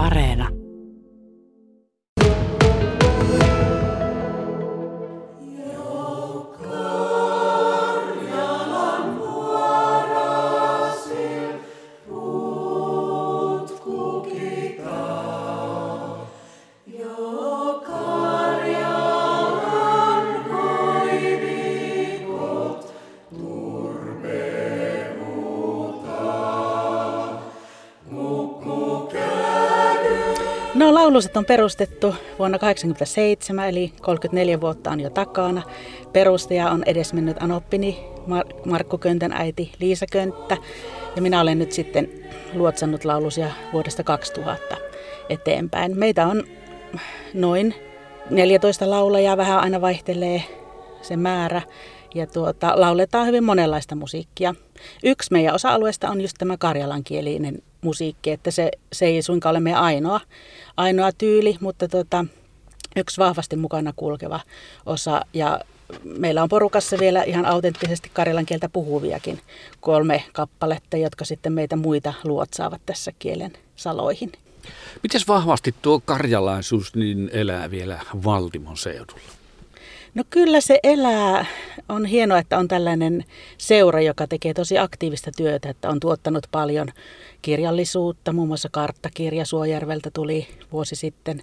Areena. No lauluset on perustettu vuonna 1987, eli 34 vuotta on jo takana. Perustaja on edesmennyt Anoppini, Mar- Markku Köntän äiti Liisa Könttä. Ja minä olen nyt sitten luotsannut laulusia vuodesta 2000 eteenpäin. Meitä on noin 14 laulajaa, vähän aina vaihtelee se määrä. Ja tuota, lauletaan hyvin monenlaista musiikkia. Yksi meidän osa-alueesta on just tämä karjalankielinen musiikki, että se, se ei suinkaan ole meidän ainoa, ainoa tyyli, mutta tota, yksi vahvasti mukana kulkeva osa. Ja meillä on porukassa vielä ihan autenttisesti karjalan kieltä puhuviakin kolme kappaletta, jotka sitten meitä muita luotsaavat tässä kielen saloihin. Miten vahvasti tuo karjalaisuus niin elää vielä Valtimon seudulla? No kyllä se elää. On hienoa, että on tällainen seura, joka tekee tosi aktiivista työtä, että on tuottanut paljon kirjallisuutta. Muun muassa karttakirja Suojärveltä tuli vuosi sitten.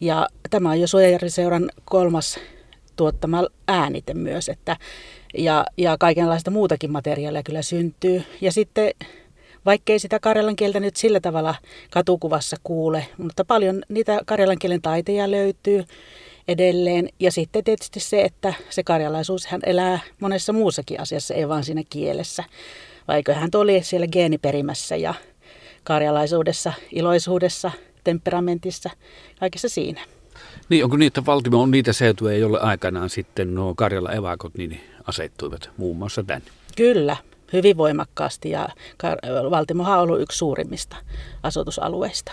Ja tämä on jo Suojärviseuran kolmas tuottama äänite myös, että, ja, ja kaikenlaista muutakin materiaalia kyllä syntyy. Ja sitten vaikkei sitä karjalan kieltä nyt sillä tavalla katukuvassa kuule, mutta paljon niitä karjalan kielen taiteja löytyy edelleen. Ja sitten tietysti se, että se karjalaisuus hän elää monessa muussakin asiassa, ei vaan siinä kielessä. Vaikka hän oli siellä geeniperimässä ja karjalaisuudessa, iloisuudessa, temperamentissa, kaikessa siinä. Niin, onko niin, että Valtimo on niitä seutuja, joille aikanaan sitten nuo Karjala evakot niin asettuivat muun muassa tänne? Kyllä, hyvin voimakkaasti ja Valtimohan on ollut yksi suurimmista asutusalueista.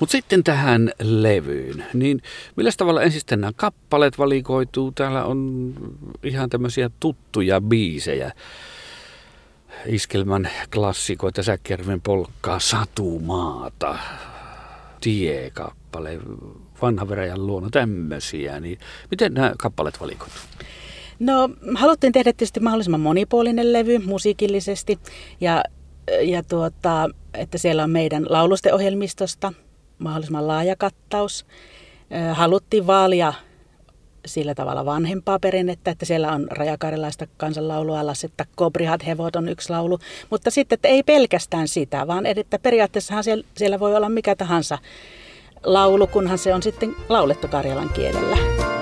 Mutta sitten tähän levyyn, niin millä tavalla ensin nämä kappaleet valikoituu? Täällä on ihan tämmöisiä tuttuja biisejä. Iskelmän klassikoita, Säkjärven polkkaa, Satumaata, Tiekappale, Vanha Veräjän luona, tämmöisiä. Niin miten nämä kappaleet valikoituu? No haluttiin tehdä tietysti mahdollisimman monipuolinen levy musiikillisesti ja, ja tuota, että siellä on meidän laulusteohjelmistosta mahdollisimman laaja kattaus. Haluttiin vaalia sillä tavalla vanhempaa perinnettä, että siellä on rajakarjalaista kansanlaulua, Lassetta Kobrihat Hevot on yksi laulu, mutta sitten että ei pelkästään sitä, vaan että periaatteessahan siellä, siellä voi olla mikä tahansa laulu, kunhan se on sitten laulettu karjalan kielellä.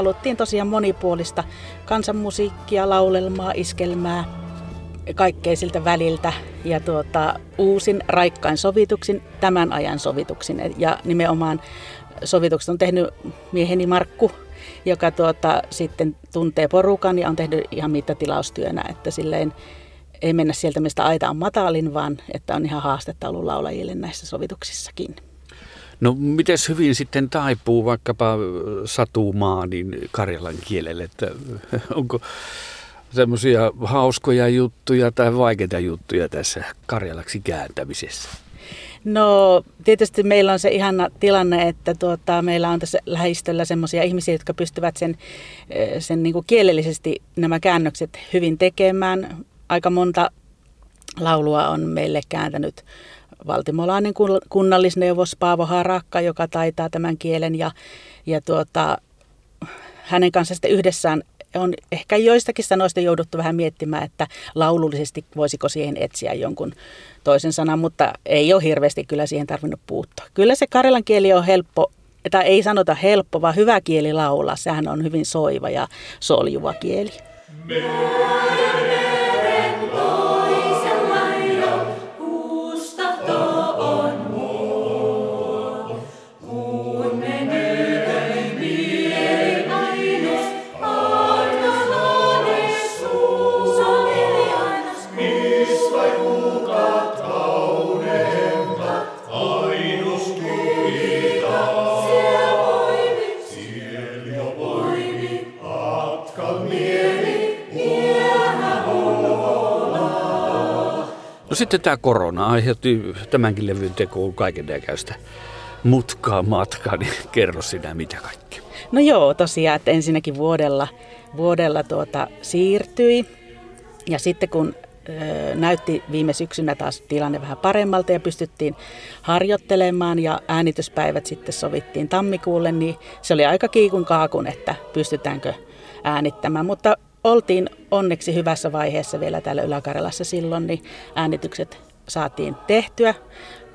Haluttiin tosiaan monipuolista kansanmusiikkia, laulelmaa, iskelmää, kaikkea siltä väliltä. Ja tuota, uusin raikkain sovituksin, tämän ajan sovituksin. Ja nimenomaan sovitukset on tehnyt mieheni Markku, joka tuota, sitten tuntee porukan ja on tehnyt ihan mittatilaustyönä, että silleen ei mennä sieltä, mistä aita on matalin, vaan että on ihan haastetta ollut laulajille näissä sovituksissakin. No miten hyvin sitten taipuu vaikkapa satumaa niin karjalan kielelle, että onko semmoisia hauskoja juttuja tai vaikeita juttuja tässä karjalaksi kääntämisessä? No tietysti meillä on se ihana tilanne, että tuota, meillä on tässä lähistöllä semmoisia ihmisiä, jotka pystyvät sen, sen niin kuin kielellisesti nämä käännökset hyvin tekemään. Aika monta laulua on meille kääntänyt valtimolainen kunnallisneuvos Paavo Harakka, joka taitaa tämän kielen ja, ja tuota, hänen kanssa sitten yhdessään on ehkä joistakin sanoista jouduttu vähän miettimään, että laulullisesti voisiko siihen etsiä jonkun toisen sanan, mutta ei ole hirveästi kyllä siihen tarvinnut puuttua. Kyllä se karjalan kieli on helppo, tai ei sanota helppo, vaan hyvä kieli laulaa. Sehän on hyvin soiva ja soljuva kieli. Me. Sitten tämä korona aiheutti tämänkin levyn tekoon kaiken näköistä mutkaa matkaa, niin kerro sinä mitä kaikki. No joo, tosiaan, että ensinnäkin vuodella, vuodella tuota, siirtyi. Ja sitten kun näytti viime syksynä taas tilanne vähän paremmalta ja pystyttiin harjoittelemaan ja äänityspäivät sitten sovittiin tammikuulle, niin se oli aika kiikun kaakun, että pystytäänkö äänittämään. Mutta oltiin onneksi hyvässä vaiheessa vielä täällä Yläkarjalassa silloin, niin äänitykset saatiin tehtyä.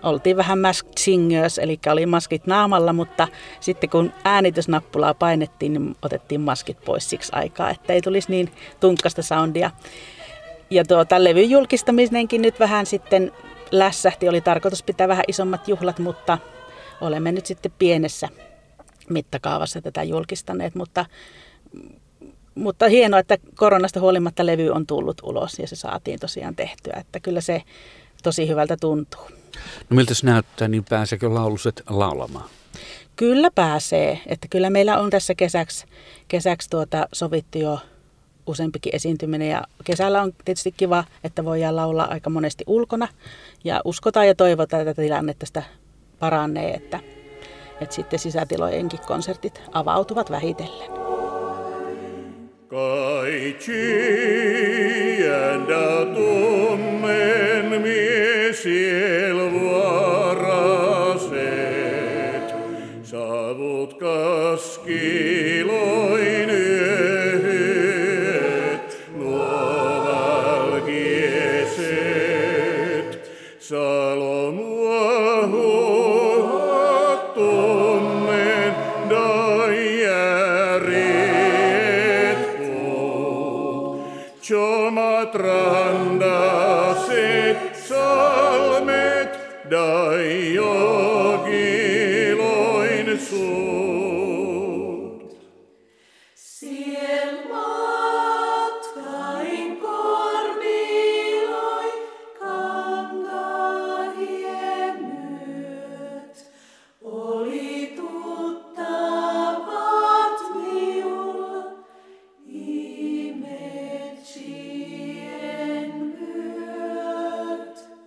Oltiin vähän masked singers, eli oli maskit naamalla, mutta sitten kun äänitysnappulaa painettiin, niin otettiin maskit pois siksi aikaa, että ei tulisi niin tunkkasta soundia. Ja tuota, levyn julkistaminenkin nyt vähän sitten lässähti. Oli tarkoitus pitää vähän isommat juhlat, mutta olemme nyt sitten pienessä mittakaavassa tätä julkistaneet. Mutta mutta hienoa, että koronasta huolimatta levy on tullut ulos ja se saatiin tosiaan tehtyä, että kyllä se tosi hyvältä tuntuu. No miltä se näyttää, niin pääseekö lauluset laulamaan? Kyllä pääsee, että kyllä meillä on tässä kesäksi, kesäksi tuota sovittu jo useampikin esiintyminen ja kesällä on tietysti kiva, että voidaan laulaa aika monesti ulkona ja uskotaan ja toivotaan, että tilanne tästä paranee, että, että sitten sisätilojenkin konsertit avautuvat vähitellen. Kai cienda tummen miesiel varaset, savut kaskiloin Sumatra Handasit Salmet Dai.